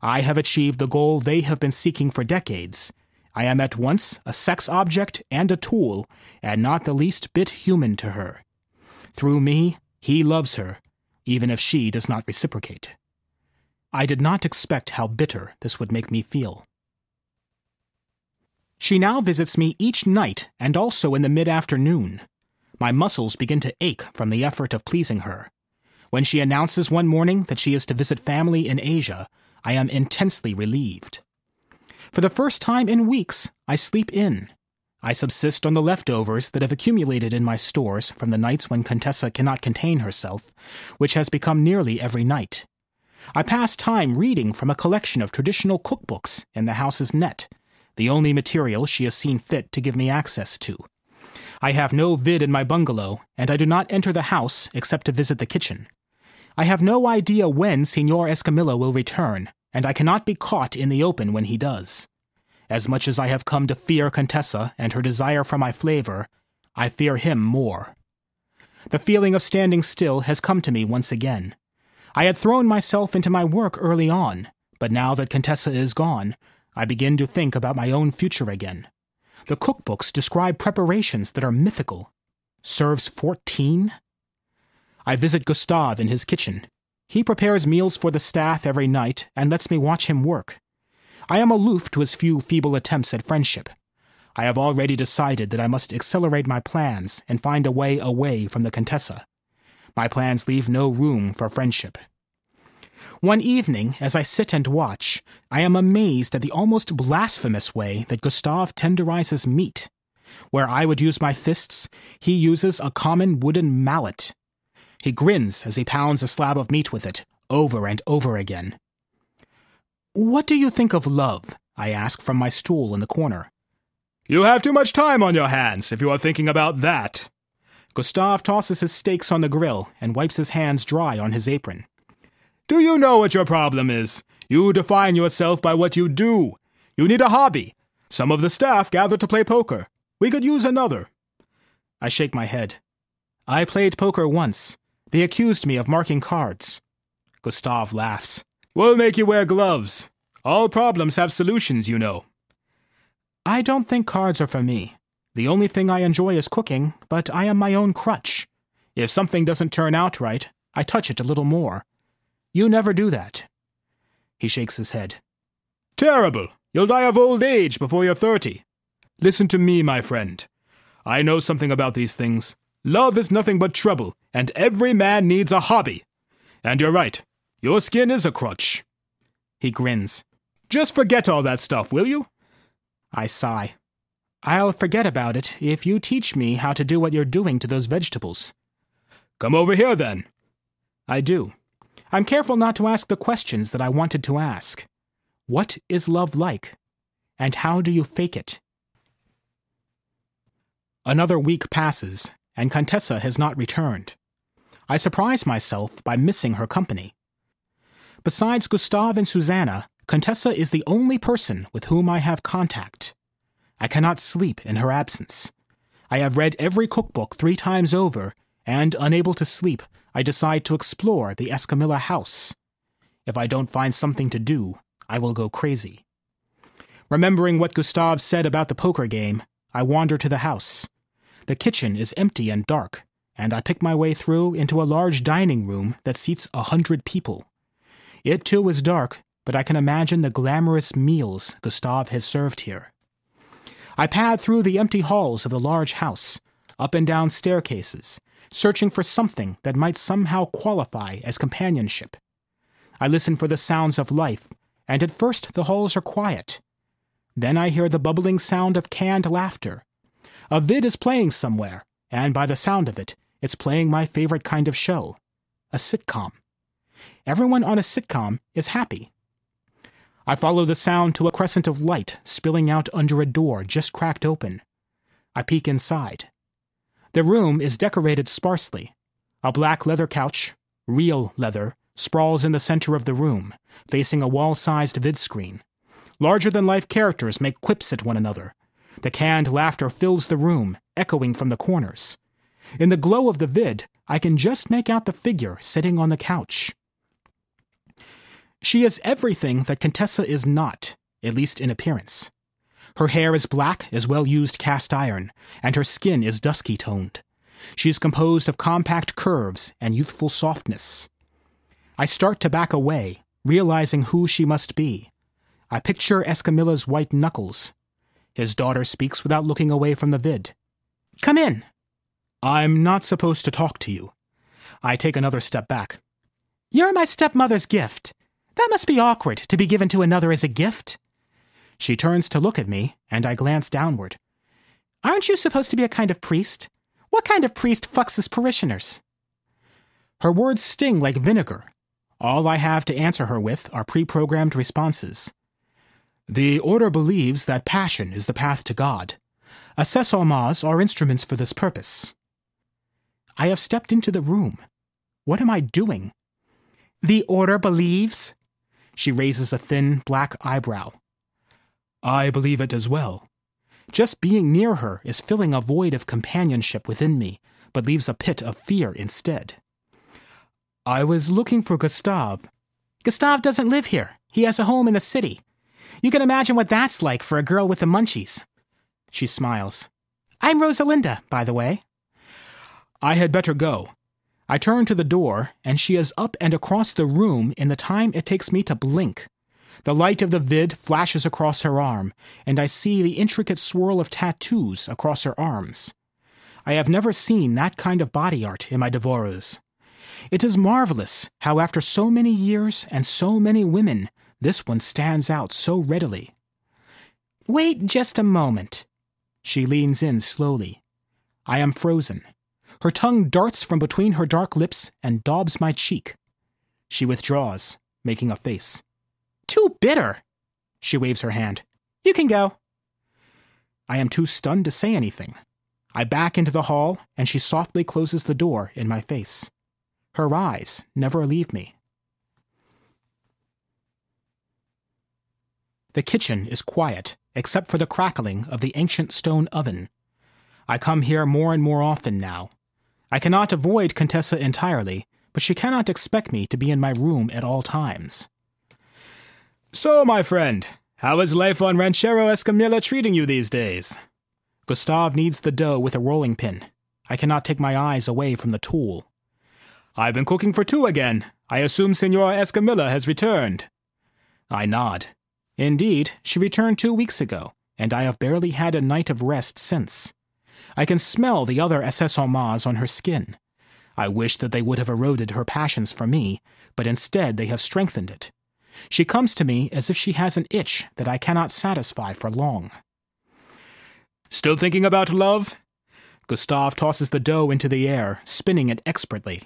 I have achieved the goal they have been seeking for decades. I am at once a sex object and a tool, and not the least bit human to her. Through me, he loves her, even if she does not reciprocate. I did not expect how bitter this would make me feel. She now visits me each night and also in the mid afternoon. My muscles begin to ache from the effort of pleasing her. When she announces one morning that she is to visit family in Asia, I am intensely relieved. For the first time in weeks, I sleep in. I subsist on the leftovers that have accumulated in my stores from the nights when Contessa cannot contain herself, which has become nearly every night. I pass time reading from a collection of traditional cookbooks in the house's net, the only material she has seen fit to give me access to. I have no vid in my bungalow, and I do not enter the house except to visit the kitchen. I have no idea when Signor Escamilla will return, and I cannot be caught in the open when he does. As much as I have come to fear Contessa and her desire for my flavor, I fear him more. The feeling of standing still has come to me once again. I had thrown myself into my work early on, but now that Contessa is gone, I begin to think about my own future again. The cookbooks describe preparations that are mythical. Serves 14? I visit Gustave in his kitchen. He prepares meals for the staff every night and lets me watch him work. I am aloof to his few feeble attempts at friendship. I have already decided that I must accelerate my plans and find a way away from the Contessa. My plans leave no room for friendship. One evening, as I sit and watch, I am amazed at the almost blasphemous way that Gustave tenderizes meat. Where I would use my fists, he uses a common wooden mallet. He grins as he pounds a slab of meat with it, over and over again. What do you think of love? I ask from my stool in the corner. You have too much time on your hands if you are thinking about that. Gustave tosses his steaks on the grill and wipes his hands dry on his apron. Do you know what your problem is? You define yourself by what you do. You need a hobby. Some of the staff gather to play poker. We could use another. I shake my head. I played poker once. They accused me of marking cards. Gustave laughs. We'll make you wear gloves. All problems have solutions, you know. I don't think cards are for me. The only thing I enjoy is cooking, but I am my own crutch. If something doesn't turn out right, I touch it a little more. You never do that. He shakes his head. Terrible. You'll die of old age before you're thirty. Listen to me, my friend. I know something about these things. Love is nothing but trouble, and every man needs a hobby. And you're right. Your skin is a crutch. He grins. Just forget all that stuff, will you? I sigh. I'll forget about it if you teach me how to do what you're doing to those vegetables. Come over here then. I do. I'm careful not to ask the questions that I wanted to ask. What is love like? And how do you fake it? Another week passes, and Contessa has not returned. I surprise myself by missing her company. Besides Gustave and Susanna, Contessa is the only person with whom I have contact. I cannot sleep in her absence. I have read every cookbook three times over, and unable to sleep, I decide to explore the Escamilla house. If I don't find something to do, I will go crazy. Remembering what Gustave said about the poker game, I wander to the house. The kitchen is empty and dark, and I pick my way through into a large dining room that seats a hundred people. It too is dark, but I can imagine the glamorous meals Gustave has served here. I pad through the empty halls of the large house, up and down staircases, searching for something that might somehow qualify as companionship. I listen for the sounds of life, and at first the halls are quiet. Then I hear the bubbling sound of canned laughter. A vid is playing somewhere, and by the sound of it, it's playing my favorite kind of show a sitcom. Everyone on a sitcom is happy. I follow the sound to a crescent of light spilling out under a door just cracked open. I peek inside. The room is decorated sparsely. A black leather couch, real leather, sprawls in the center of the room, facing a wall sized vid screen. Larger than life characters make quips at one another. The canned laughter fills the room, echoing from the corners. In the glow of the vid, I can just make out the figure sitting on the couch. She is everything that Contessa is not, at least in appearance. Her hair is black as well used cast iron, and her skin is dusky toned. She is composed of compact curves and youthful softness. I start to back away, realizing who she must be. I picture Escamilla's white knuckles. His daughter speaks without looking away from the vid. Come in. I'm not supposed to talk to you. I take another step back. You're my stepmother's gift. That must be awkward to be given to another as a gift. She turns to look at me, and I glance downward. Aren't you supposed to be a kind of priest? What kind of priest fucks his parishioners? Her words sting like vinegar. All I have to answer her with are pre programmed responses. The Order believes that passion is the path to God. Assess Accessoires are instruments for this purpose. I have stepped into the room. What am I doing? The Order believes? She raises a thin, black eyebrow. I believe it as well. Just being near her is filling a void of companionship within me, but leaves a pit of fear instead. I was looking for Gustave. Gustave doesn't live here. He has a home in the city. You can imagine what that's like for a girl with the munchies. She smiles. I'm Rosalinda, by the way. I had better go. I turn to the door, and she is up and across the room in the time it takes me to blink. The light of the vid flashes across her arm, and I see the intricate swirl of tattoos across her arms. I have never seen that kind of body art in my devorees. It is marvelous how, after so many years and so many women, this one stands out so readily. Wait just a moment. She leans in slowly. I am frozen. Her tongue darts from between her dark lips and daubs my cheek. She withdraws, making a face. Too bitter. She waves her hand. You can go. I am too stunned to say anything. I back into the hall, and she softly closes the door in my face. Her eyes never leave me. The kitchen is quiet, except for the crackling of the ancient stone oven. I come here more and more often now. I cannot avoid Contessa entirely, but she cannot expect me to be in my room at all times. So, my friend, how is life on Ranchero Escamilla treating you these days? Gustave kneads the dough with a rolling pin. I cannot take my eyes away from the tool. I've been cooking for two again. I assume Senora Escamilla has returned. I nod. Indeed, she returned two weeks ago, and I have barely had a night of rest since. I can smell the other accessoires on her skin. I wish that they would have eroded her passions for me, but instead they have strengthened it. She comes to me as if she has an itch that I cannot satisfy for long. Still thinking about love? Gustave tosses the dough into the air, spinning it expertly.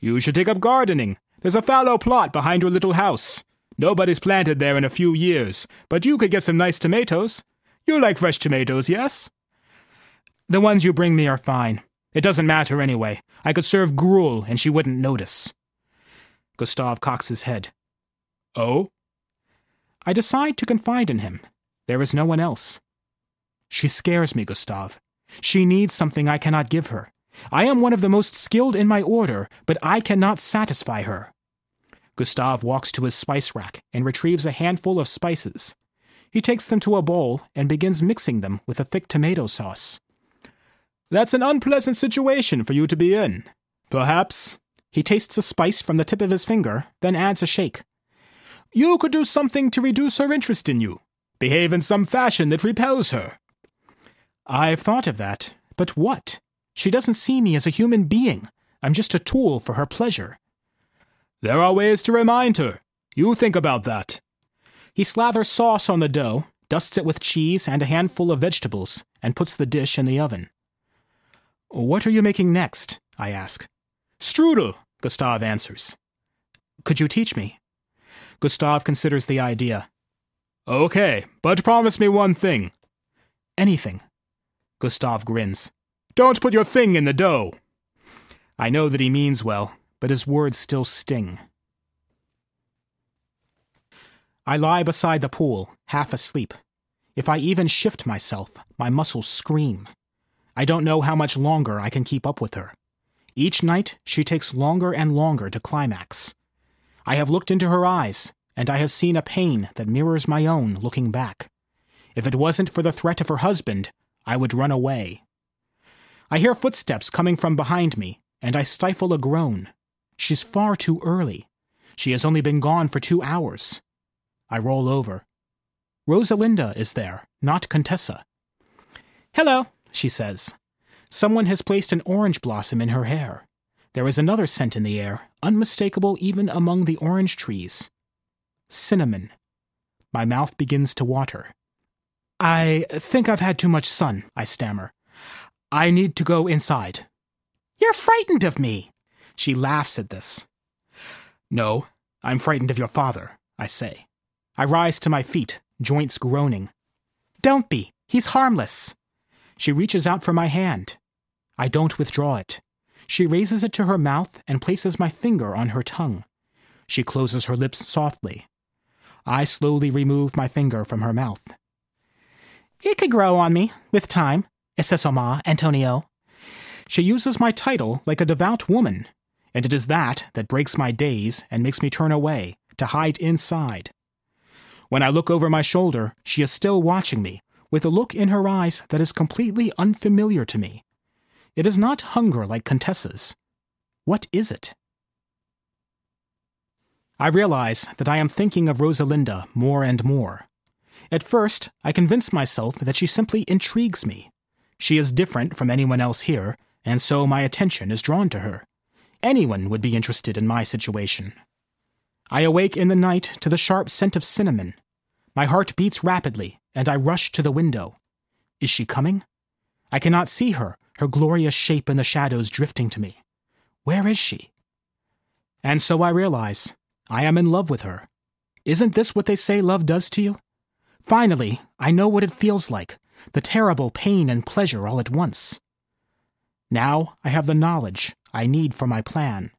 You should take up gardening. There's a fallow plot behind your little house. Nobody's planted there in a few years, but you could get some nice tomatoes. You like fresh tomatoes, yes? The ones you bring me are fine. It doesn't matter anyway. I could serve gruel and she wouldn't notice. Gustave cocks his head. Oh? I decide to confide in him. There is no one else. She scares me, Gustave. She needs something I cannot give her. I am one of the most skilled in my order, but I cannot satisfy her. Gustave walks to his spice rack and retrieves a handful of spices. He takes them to a bowl and begins mixing them with a thick tomato sauce. That's an unpleasant situation for you to be in. Perhaps. He tastes a spice from the tip of his finger, then adds a shake. You could do something to reduce her interest in you. Behave in some fashion that repels her. I've thought of that, but what? She doesn't see me as a human being. I'm just a tool for her pleasure. There are ways to remind her. You think about that. He slathers sauce on the dough, dusts it with cheese and a handful of vegetables, and puts the dish in the oven. What are you making next? I ask. Strudel, Gustave answers. Could you teach me? Gustave considers the idea. Okay, but promise me one thing. Anything. Gustave grins. Don't put your thing in the dough. I know that he means well, but his words still sting. I lie beside the pool, half asleep. If I even shift myself, my muscles scream. I don't know how much longer I can keep up with her. Each night, she takes longer and longer to climax. I have looked into her eyes, and I have seen a pain that mirrors my own looking back. If it wasn't for the threat of her husband, I would run away. I hear footsteps coming from behind me, and I stifle a groan. She's far too early. She has only been gone for two hours. I roll over. Rosalinda is there, not Contessa. Hello, she says. Someone has placed an orange blossom in her hair. There is another scent in the air, unmistakable even among the orange trees. Cinnamon. My mouth begins to water. I think I've had too much sun, I stammer. I need to go inside. You're frightened of me. She laughs at this. No, I'm frightened of your father, I say. I rise to my feet, joints groaning. Don't be. He's harmless. She reaches out for my hand. I don't withdraw it. She raises it to her mouth and places my finger on her tongue. She closes her lips softly. I slowly remove my finger from her mouth. It could grow on me, with time. Esesoma, Antonio. She uses my title like a devout woman. And it is that that breaks my days and makes me turn away to hide inside. When I look over my shoulder, she is still watching me, with a look in her eyes that is completely unfamiliar to me. It is not hunger like Contessa's. What is it? I realize that I am thinking of Rosalinda more and more. At first, I convince myself that she simply intrigues me. She is different from anyone else here, and so my attention is drawn to her. Anyone would be interested in my situation. I awake in the night to the sharp scent of cinnamon. My heart beats rapidly, and I rush to the window. Is she coming? I cannot see her, her glorious shape in the shadows drifting to me. Where is she? And so I realize I am in love with her. Isn't this what they say love does to you? Finally, I know what it feels like the terrible pain and pleasure all at once. Now I have the knowledge I need for my plan.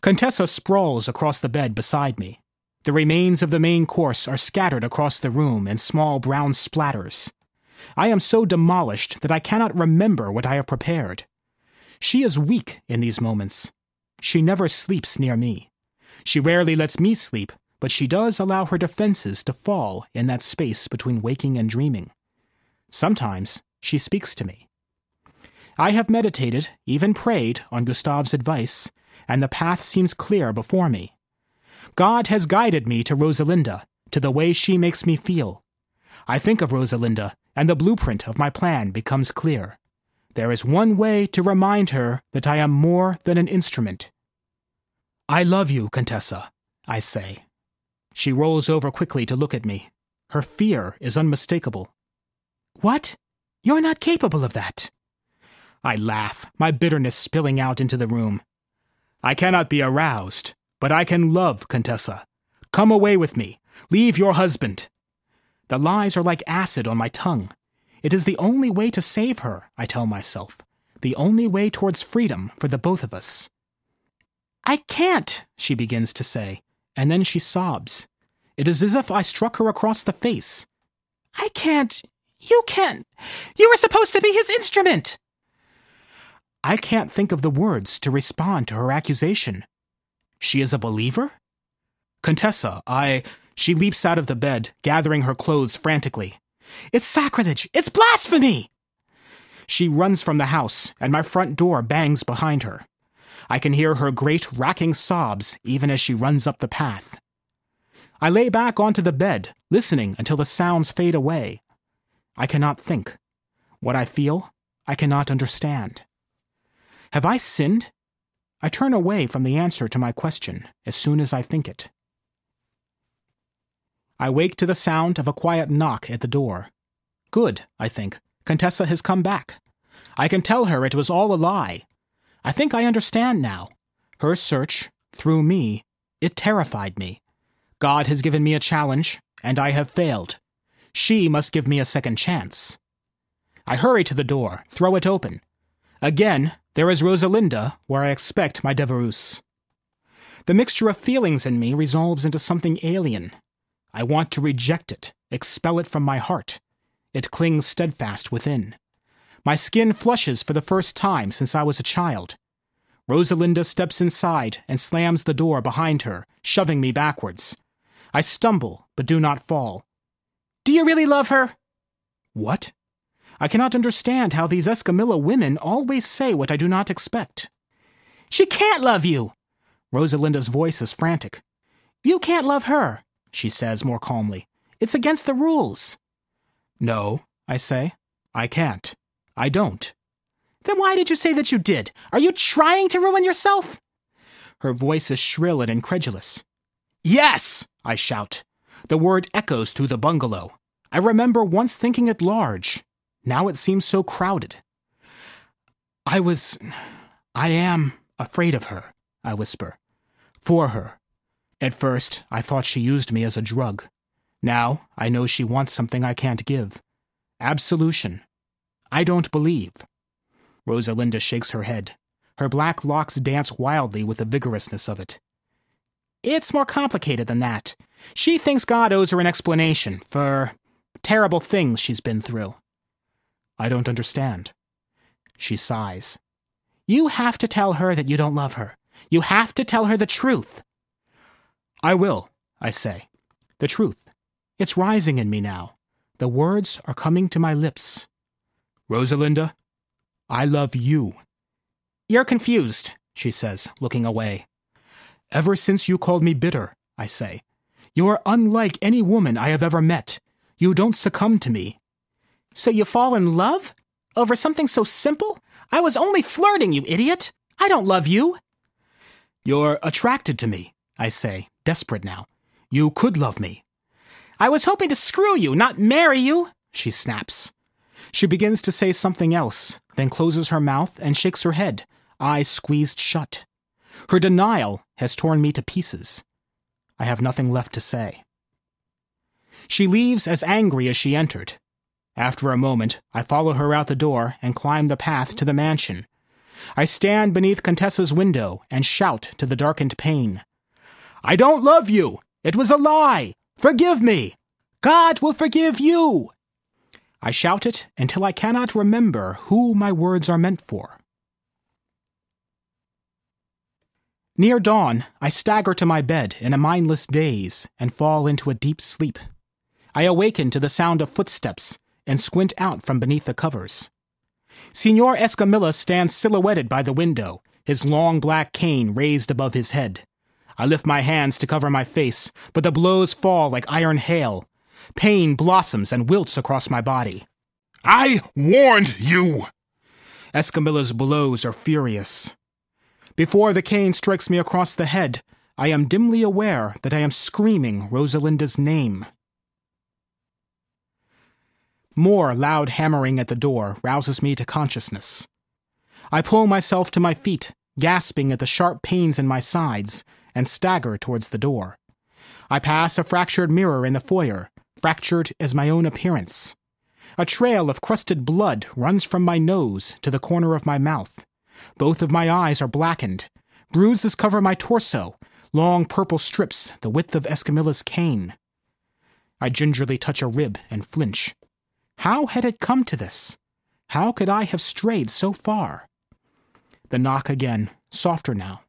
Contessa sprawls across the bed beside me. The remains of the main course are scattered across the room in small brown splatters. I am so demolished that I cannot remember what I have prepared. She is weak in these moments. She never sleeps near me. She rarely lets me sleep, but she does allow her defenses to fall in that space between waking and dreaming. Sometimes she speaks to me. I have meditated, even prayed, on Gustave's advice, and the path seems clear before me. God has guided me to Rosalinda, to the way she makes me feel. I think of Rosalinda, and the blueprint of my plan becomes clear. There is one way to remind her that I am more than an instrument. I love you, Contessa, I say. She rolls over quickly to look at me. Her fear is unmistakable. What? You're not capable of that. I laugh, my bitterness spilling out into the room. I cannot be aroused, but I can love Contessa. Come away with me. Leave your husband. The lies are like acid on my tongue. It is the only way to save her, I tell myself. The only way towards freedom for the both of us. I can't, she begins to say, and then she sobs. It is as if I struck her across the face. I can't. You can't. You were supposed to be his instrument. I can't think of the words to respond to her accusation. She is a believer? Contessa, I. She leaps out of the bed, gathering her clothes frantically. It's sacrilege! It's blasphemy! She runs from the house, and my front door bangs behind her. I can hear her great, racking sobs even as she runs up the path. I lay back onto the bed, listening until the sounds fade away. I cannot think. What I feel, I cannot understand. Have I sinned? I turn away from the answer to my question as soon as I think it. I wake to the sound of a quiet knock at the door. Good, I think. Contessa has come back. I can tell her it was all a lie. I think I understand now. Her search, through me, it terrified me. God has given me a challenge, and I have failed. She must give me a second chance. I hurry to the door, throw it open. Again, there is Rosalinda, where I expect my Devereux. The mixture of feelings in me resolves into something alien. I want to reject it, expel it from my heart. It clings steadfast within. My skin flushes for the first time since I was a child. Rosalinda steps inside and slams the door behind her, shoving me backwards. I stumble, but do not fall. Do you really love her? What? I cannot understand how these Escamilla women always say what I do not expect. She can't love you! Rosalinda's voice is frantic. You can't love her, she says more calmly. It's against the rules. No, I say. I can't. I don't. Then why did you say that you did? Are you trying to ruin yourself? Her voice is shrill and incredulous. Yes, I shout. The word echoes through the bungalow. I remember once thinking it large. Now it seems so crowded. I was. I am afraid of her, I whisper. For her. At first, I thought she used me as a drug. Now, I know she wants something I can't give. Absolution. I don't believe. Rosalinda shakes her head. Her black locks dance wildly with the vigorousness of it. It's more complicated than that. She thinks God owes her an explanation for terrible things she's been through. I don't understand. She sighs. You have to tell her that you don't love her. You have to tell her the truth. I will, I say. The truth. It's rising in me now. The words are coming to my lips. Rosalinda, I love you. You're confused, she says, looking away. Ever since you called me bitter, I say. You're unlike any woman I have ever met. You don't succumb to me. So you fall in love? Over something so simple? I was only flirting, you idiot! I don't love you! You're attracted to me, I say, desperate now. You could love me. I was hoping to screw you, not marry you, she snaps. She begins to say something else, then closes her mouth and shakes her head, eyes squeezed shut. Her denial has torn me to pieces. I have nothing left to say. She leaves as angry as she entered. After a moment, I follow her out the door and climb the path to the mansion. I stand beneath Contessa's window and shout to the darkened pane. I don't love you! It was a lie! Forgive me! God will forgive you! I shout it until I cannot remember who my words are meant for. Near dawn, I stagger to my bed in a mindless daze and fall into a deep sleep. I awaken to the sound of footsteps and squint out from beneath the covers. Signor Escamilla stands silhouetted by the window, his long black cane raised above his head. I lift my hands to cover my face, but the blows fall like iron hail. Pain blossoms and wilts across my body. I warned you! Escamilla's blows are furious. Before the cane strikes me across the head, I am dimly aware that I am screaming Rosalinda's name. More loud hammering at the door rouses me to consciousness. I pull myself to my feet, gasping at the sharp pains in my sides, and stagger towards the door. I pass a fractured mirror in the foyer, fractured as my own appearance. A trail of crusted blood runs from my nose to the corner of my mouth. Both of my eyes are blackened. Bruises cover my torso, long purple strips the width of Escamilla's cane. I gingerly touch a rib and flinch. How had it come to this? How could I have strayed so far? The knock again, softer now.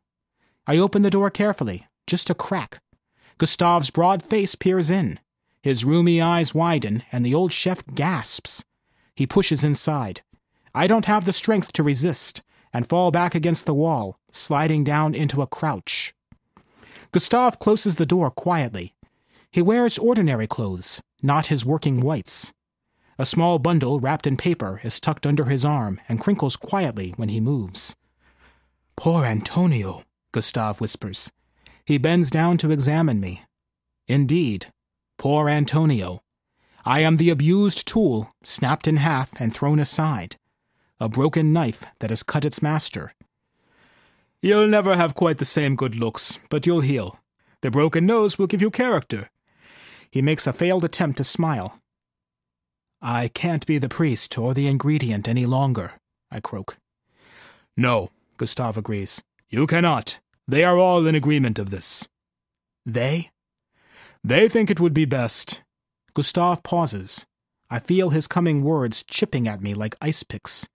I open the door carefully, just a crack. Gustave's broad face peers in. His roomy eyes widen, and the old chef gasps. He pushes inside. I don't have the strength to resist, and fall back against the wall, sliding down into a crouch. Gustave closes the door quietly. He wears ordinary clothes, not his working whites. A small bundle wrapped in paper is tucked under his arm and crinkles quietly when he moves. Poor Antonio, Gustave whispers. He bends down to examine me. Indeed, poor Antonio. I am the abused tool, snapped in half and thrown aside a broken knife that has cut its master. You'll never have quite the same good looks, but you'll heal. The broken nose will give you character. He makes a failed attempt to smile. I can't be the priest or the ingredient any longer, I croak. No, Gustave agrees. You cannot. They are all in agreement of this. They? They think it would be best. Gustave pauses. I feel his coming words chipping at me like ice picks.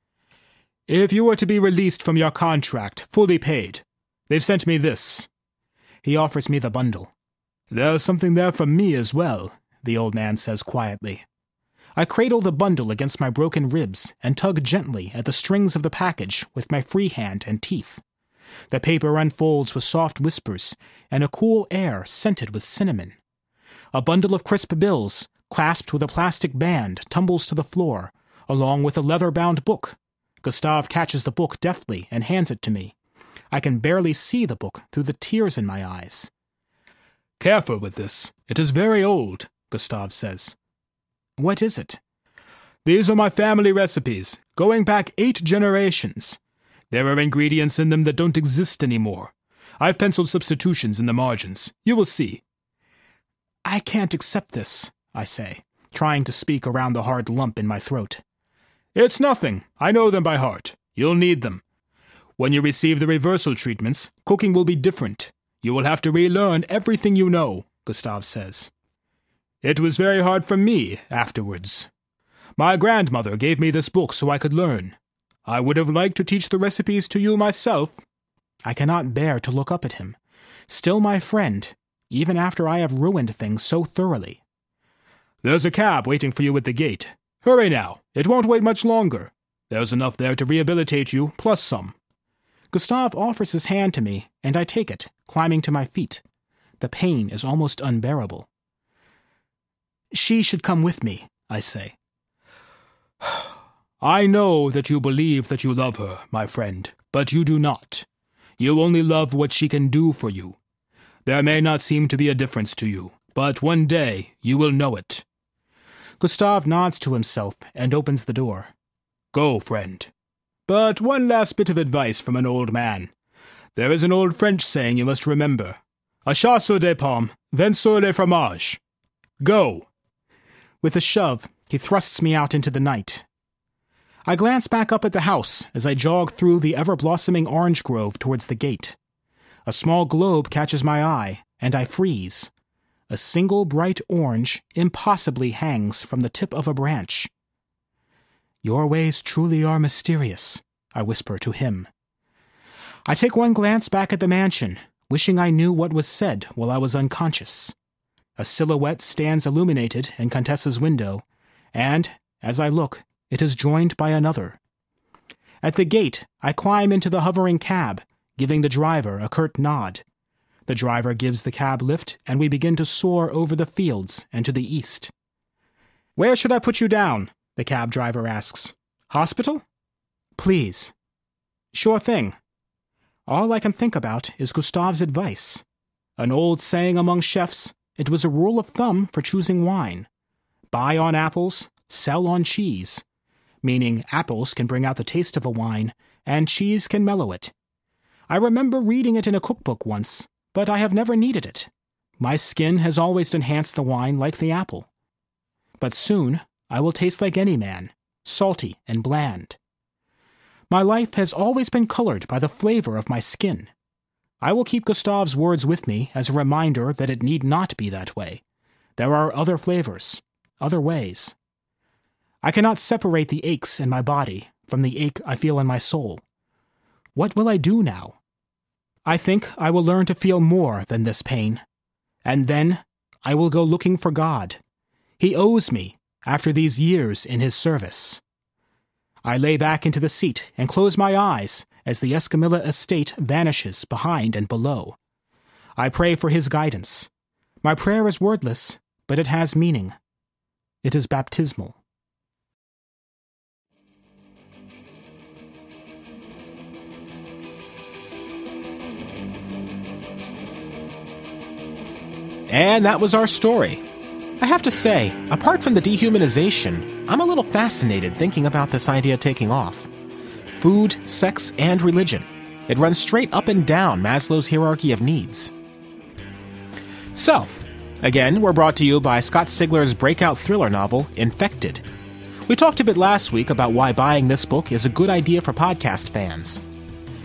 If you were to be released from your contract, fully paid, they've sent me this. He offers me the bundle. There's something there for me as well, the old man says quietly. I cradle the bundle against my broken ribs and tug gently at the strings of the package with my free hand and teeth. The paper unfolds with soft whispers and a cool air scented with cinnamon. A bundle of crisp bills, clasped with a plastic band, tumbles to the floor, along with a leather bound book Gustave catches the book deftly and hands it to me. I can barely see the book through the tears in my eyes. Careful with this. It is very old, Gustave says. What is it? These are my family recipes, going back eight generations. There are ingredients in them that don't exist anymore. I've penciled substitutions in the margins. You will see. I can't accept this, I say, trying to speak around the hard lump in my throat. It's nothing. I know them by heart. You'll need them. When you receive the reversal treatments, cooking will be different. You will have to relearn everything you know, Gustave says. It was very hard for me afterwards. My grandmother gave me this book so I could learn. I would have liked to teach the recipes to you myself. I cannot bear to look up at him. Still my friend, even after I have ruined things so thoroughly. There's a cab waiting for you at the gate. Hurry now, it won't wait much longer. There's enough there to rehabilitate you, plus some. Gustave offers his hand to me, and I take it, climbing to my feet. The pain is almost unbearable. She should come with me, I say. [sighs] I know that you believe that you love her, my friend, but you do not. You only love what she can do for you. There may not seem to be a difference to you, but one day you will know it. Gustave nods to himself and opens the door. Go, friend. But one last bit of advice from an old man. There is an old French saying you must remember. A chat sur des pommes, vent sur les fromages. Go. With a shove, he thrusts me out into the night. I glance back up at the house as I jog through the ever blossoming orange grove towards the gate. A small globe catches my eye, and I freeze. A single bright orange impossibly hangs from the tip of a branch. Your ways truly are mysterious, I whisper to him. I take one glance back at the mansion, wishing I knew what was said while I was unconscious. A silhouette stands illuminated in Contessa's window, and, as I look, it is joined by another. At the gate, I climb into the hovering cab, giving the driver a curt nod. The driver gives the cab lift, and we begin to soar over the fields and to the east. Where should I put you down? the cab driver asks. Hospital? Please. Sure thing. All I can think about is Gustave's advice. An old saying among chefs, it was a rule of thumb for choosing wine buy on apples, sell on cheese, meaning apples can bring out the taste of a wine, and cheese can mellow it. I remember reading it in a cookbook once, but I have never needed it. My skin has always enhanced the wine like the apple. But soon I will taste like any man, salty and bland. My life has always been colored by the flavor of my skin. I will keep Gustave's words with me as a reminder that it need not be that way. There are other flavors, other ways. I cannot separate the aches in my body from the ache I feel in my soul. What will I do now? I think I will learn to feel more than this pain. And then I will go looking for God. He owes me after these years in his service. I lay back into the seat and close my eyes as the Escamilla estate vanishes behind and below. I pray for his guidance. My prayer is wordless, but it has meaning. It is baptismal. And that was our story. I have to say, apart from the dehumanization, I'm a little fascinated thinking about this idea taking off. Food, sex, and religion. It runs straight up and down Maslow's hierarchy of needs. So, again, we're brought to you by Scott Sigler's breakout thriller novel, Infected. We talked a bit last week about why buying this book is a good idea for podcast fans.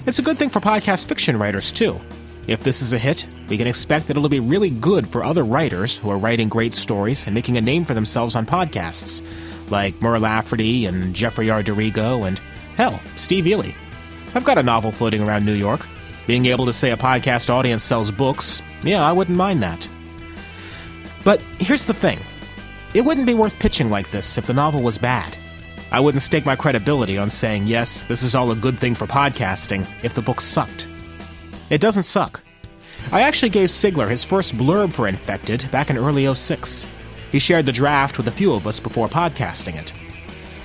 It's a good thing for podcast fiction writers, too. If this is a hit, we can expect that it'll be really good for other writers who are writing great stories and making a name for themselves on podcasts, like Mur Lafferty and Jeffrey R. And, hell, Steve Eley. I've got a novel floating around New York. Being able to say a podcast audience sells books, yeah, I wouldn't mind that. But here's the thing it wouldn't be worth pitching like this if the novel was bad. I wouldn't stake my credibility on saying, yes, this is all a good thing for podcasting if the book sucked. It doesn't suck. I actually gave Sigler his first blurb for Infected back in early 06. He shared the draft with a few of us before podcasting it.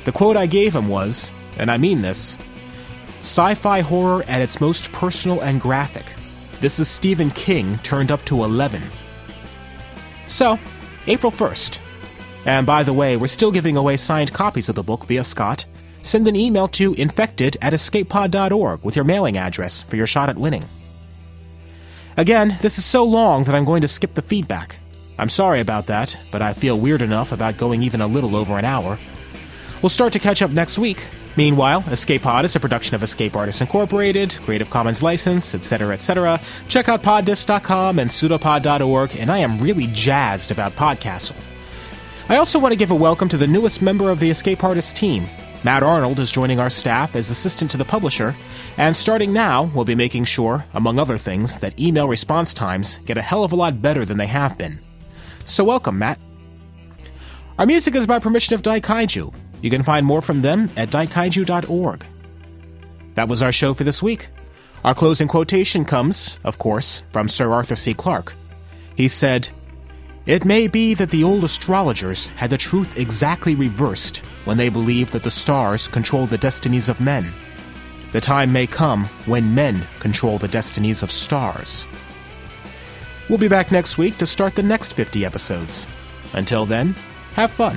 The quote I gave him was, and I mean this sci fi horror at its most personal and graphic. This is Stephen King turned up to 11. So, April 1st. And by the way, we're still giving away signed copies of the book via Scott. Send an email to infected at escapepod.org with your mailing address for your shot at winning. Again, this is so long that I'm going to skip the feedback. I'm sorry about that, but I feel weird enough about going even a little over an hour. We'll start to catch up next week. Meanwhile, Escape Pod is a production of Escape Artists Incorporated, Creative Commons license, etc., etc. Check out poddisc.com and pseudopod.org, and I am really jazzed about Podcastle. I also want to give a welcome to the newest member of the Escape Artists team, Matt Arnold is joining our staff as assistant to the publisher, and starting now, we'll be making sure, among other things, that email response times get a hell of a lot better than they have been. So, welcome, Matt. Our music is by permission of Daikaiju. You can find more from them at daikaiju.org. That was our show for this week. Our closing quotation comes, of course, from Sir Arthur C. Clarke. He said, It may be that the old astrologers had the truth exactly reversed when they believed that the stars control the destinies of men. The time may come when men control the destinies of stars. We'll be back next week to start the next 50 episodes. Until then, have fun.